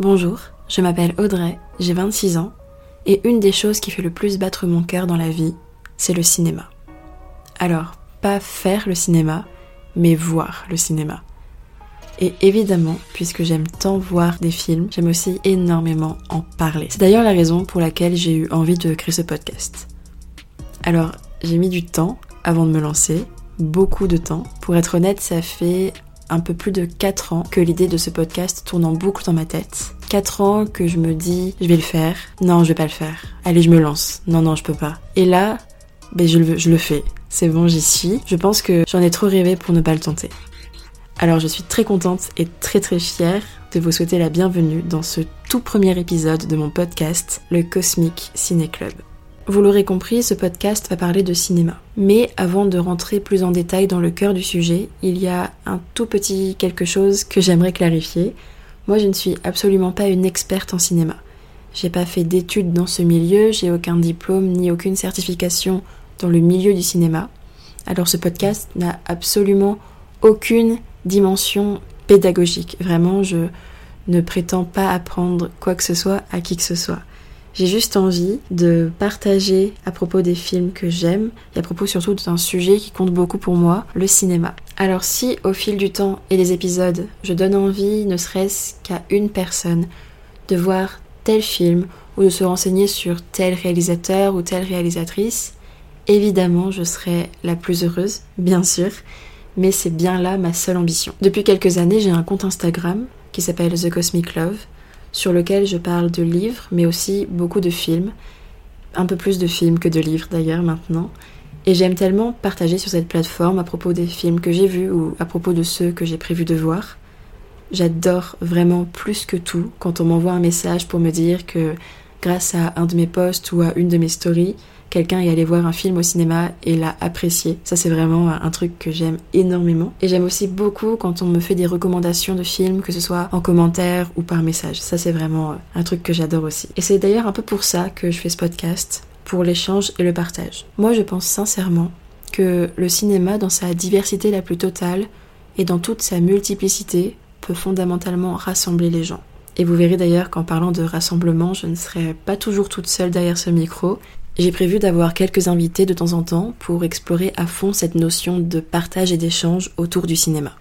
Bonjour, je m'appelle Audrey, j'ai 26 ans, et une des choses qui fait le plus battre mon cœur dans la vie, c'est le cinéma. Alors, pas faire le cinéma, mais voir le cinéma. Et évidemment, puisque j'aime tant voir des films, j'aime aussi énormément en parler. C'est d'ailleurs la raison pour laquelle j'ai eu envie de créer ce podcast. Alors, j'ai mis du temps avant de me lancer, beaucoup de temps. Pour être honnête, ça fait un peu plus de 4 ans que l'idée de ce podcast tourne en boucle dans ma tête. 4 ans que je me dis je vais le faire. Non, je vais pas le faire. Allez, je me lance. Non, non, je peux pas. Et là, ben je, le, je le fais. C'est bon, j'y suis. Je pense que j'en ai trop rêvé pour ne pas le tenter. Alors je suis très contente et très très fière de vous souhaiter la bienvenue dans ce tout premier épisode de mon podcast, le Cosmic Ciné Club. Vous l'aurez compris, ce podcast va parler de cinéma. Mais avant de rentrer plus en détail dans le cœur du sujet, il y a un tout petit quelque chose que j'aimerais clarifier. Moi, je ne suis absolument pas une experte en cinéma. J'ai pas fait d'études dans ce milieu, j'ai aucun diplôme ni aucune certification dans le milieu du cinéma. Alors ce podcast n'a absolument aucune dimension pédagogique. Vraiment, je ne prétends pas apprendre quoi que ce soit à qui que ce soit. J'ai juste envie de partager à propos des films que j'aime et à propos surtout d'un sujet qui compte beaucoup pour moi, le cinéma. Alors si au fil du temps et des épisodes, je donne envie, ne serait-ce qu'à une personne, de voir tel film ou de se renseigner sur tel réalisateur ou telle réalisatrice, évidemment je serai la plus heureuse, bien sûr, mais c'est bien là ma seule ambition. Depuis quelques années, j'ai un compte Instagram qui s'appelle The Cosmic Love sur lequel je parle de livres, mais aussi beaucoup de films. Un peu plus de films que de livres d'ailleurs maintenant. Et j'aime tellement partager sur cette plateforme à propos des films que j'ai vus ou à propos de ceux que j'ai prévu de voir. J'adore vraiment plus que tout quand on m'envoie un message pour me dire que grâce à un de mes posts ou à une de mes stories, quelqu'un est allé voir un film au cinéma et l'a apprécié. Ça, c'est vraiment un truc que j'aime énormément. Et j'aime aussi beaucoup quand on me fait des recommandations de films, que ce soit en commentaire ou par message. Ça, c'est vraiment un truc que j'adore aussi. Et c'est d'ailleurs un peu pour ça que je fais ce podcast, pour l'échange et le partage. Moi, je pense sincèrement que le cinéma, dans sa diversité la plus totale et dans toute sa multiplicité, peut fondamentalement rassembler les gens. Et vous verrez d'ailleurs qu'en parlant de rassemblement, je ne serai pas toujours toute seule derrière ce micro. J'ai prévu d'avoir quelques invités de temps en temps pour explorer à fond cette notion de partage et d'échange autour du cinéma.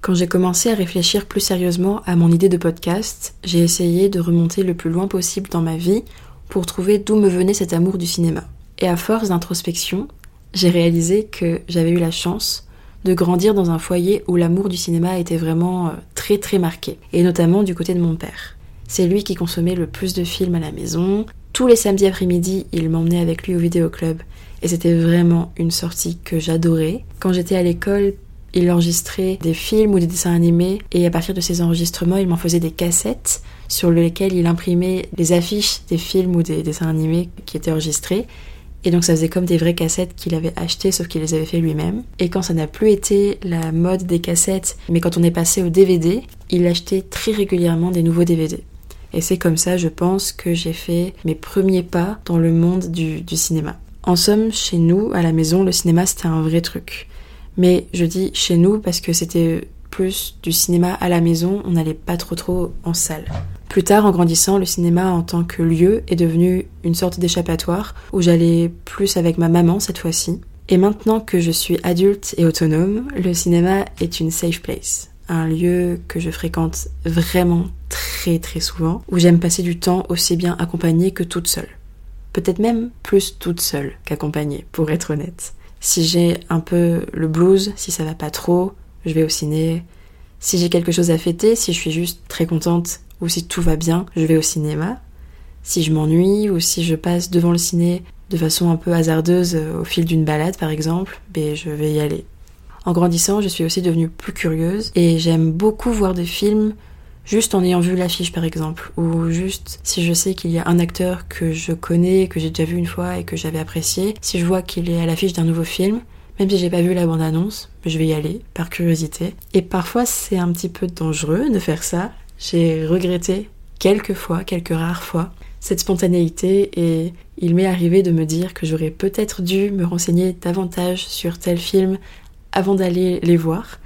Quand j'ai commencé à réfléchir plus sérieusement à mon idée de podcast, j'ai essayé de remonter le plus loin possible dans ma vie pour trouver d'où me venait cet amour du cinéma. Et à force d'introspection, j'ai réalisé que j'avais eu la chance de grandir dans un foyer où l'amour du cinéma était vraiment euh, très très marqué, et notamment du côté de mon père. C'est lui qui consommait le plus de films à la maison, tous les samedis après-midi, il m'emmenait avec lui au vidéoclub et c'était vraiment une sortie que j'adorais. Quand j'étais à l'école, il enregistrait des films ou des dessins animés et à partir de ces enregistrements, il m'en faisait des cassettes sur lesquelles il imprimait les affiches des films ou des dessins animés qui étaient enregistrés. Et donc ça faisait comme des vraies cassettes qu'il avait achetées sauf qu'il les avait fait lui-même. Et quand ça n'a plus été la mode des cassettes, mais quand on est passé au DVD, il achetait très régulièrement des nouveaux DVD. Et c'est comme ça, je pense, que j'ai fait mes premiers pas dans le monde du, cinéma. En somme, chez nous, à la maison, le cinéma, c'était un vrai truc. Mais je dis chez nous parce que c'était plus du cinéma à la maison, on n'allait pas trop trop en salle. Plus tard, en grandissant, le cinéma en tant que lieu est devenu une sorte d'échappatoire où j'allais plus avec ma maman cette fois-ci. Et maintenant que je suis adulte et autonome, le cinéma est une safe place un lieu que je fréquente vraiment très très souvent, où j'aime passer du temps aussi bien accompagnée que toute seule. Peut-être même plus toute seule qu'accompagnée, pour être honnête. Si j'ai un peu le blues, si ça va pas trop, je vais au ciné. Si j'ai quelque chose à fêter, si je suis juste très contente ou si tout va bien, je vais au cinéma. Si je m'ennuie ou si je passe devant le ciné de façon un peu hasardeuse au fil d'une balade par exemple, ben je vais y aller. En grandissant, je suis aussi devenue plus curieuse et j'aime beaucoup voir des films juste en ayant vu l'affiche par exemple, ou juste si je sais qu'il y a un acteur que je connais, que j'ai déjà vu une fois et que j'avais apprécié, si je vois qu'il est à l'affiche d'un nouveau film, même si j'ai pas vu la bande-annonce, je vais y aller par curiosité. Et parfois c'est un petit peu dangereux de faire ça. J'ai regretté quelques fois, quelques rares fois, cette spontanéité et il m'est arrivé de me dire que j'aurais peut-être dû me renseigner davantage sur tel film avant d'aller les voir.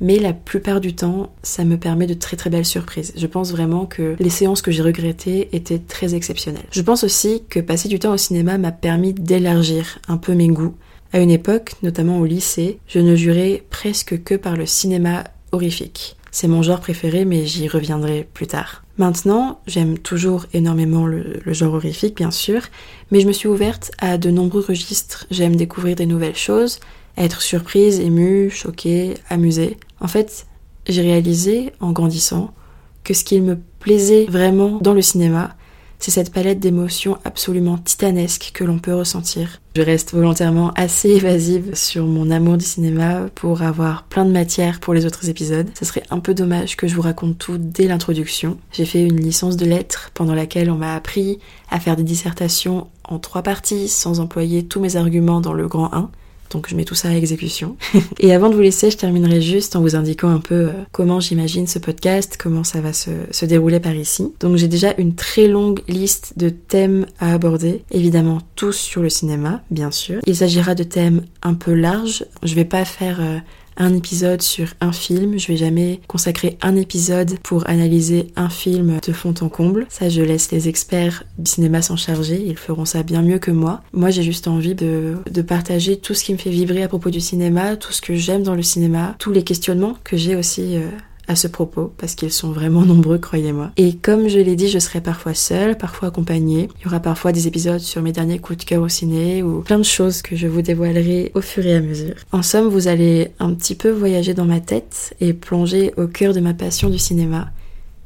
mais la plupart du temps, ça me permet de très très belles surprises. Je pense vraiment que les séances que j'ai regrettées étaient très exceptionnelles. Je pense aussi que passer du temps au cinéma m'a permis d'élargir un peu mes goûts. À une époque, notamment au lycée, je ne jurais presque que par le cinéma horrifique. C'est mon genre préféré, mais j'y reviendrai plus tard. Maintenant, j'aime toujours énormément le, genre horrifique, bien sûr, mais je me suis ouverte à de nombreux registres. J'aime découvrir des nouvelles choses, être surprise, émue, choquée, amusée. En fait, j'ai réalisé, en grandissant, que ce qui me plaisait vraiment dans le cinéma, c'est cette palette d'émotions absolument titanesque que l'on peut ressentir. Je reste volontairement assez évasive sur mon amour du cinéma pour avoir plein de matière pour les autres épisodes. Ce serait un peu dommage que je vous raconte tout dès l'introduction. J'ai fait une licence de lettres pendant laquelle on m'a appris à faire des dissertations en trois parties sans employer tous mes arguments dans le grand 1. Donc je mets tout ça à exécution. et avant de vous laisser, je terminerai juste en vous indiquant un peu euh, comment j'imagine ce podcast, comment ça va se, dérouler par ici. Donc j'ai déjà une très longue liste de thèmes à aborder, évidemment tous sur le cinéma, bien sûr. Il s'agira de thèmes un peu larges. Je vais pas faire euh, un épisode sur un film. Je vais jamais consacrer un épisode pour analyser un film de fond en comble. Ça, je laisse les experts du cinéma s'en charger. Ils feront ça bien mieux que moi. Moi, j'ai juste envie de, de partager tout ce qui me fait vibrer à propos du cinéma, tout ce que j'aime dans le cinéma, tous les questionnements que j'ai aussi euh, à ce propos, parce qu'ils sont vraiment nombreux, croyez-moi. Et comme je l'ai dit, je serai parfois seule, parfois accompagnée. Il y aura parfois des épisodes sur mes derniers coups de cœur au ciné, ou plein de choses que je vous dévoilerai au fur et à mesure. En somme, vous allez un petit peu voyager dans ma tête et plonger au cœur de ma passion du cinéma.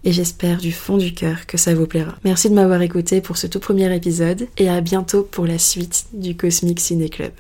Et j'espère du fond du cœur que ça vous plaira. Merci de m'avoir écouté pour ce tout premier épisode, et à bientôt pour la suite du Cosmic Ciné Club.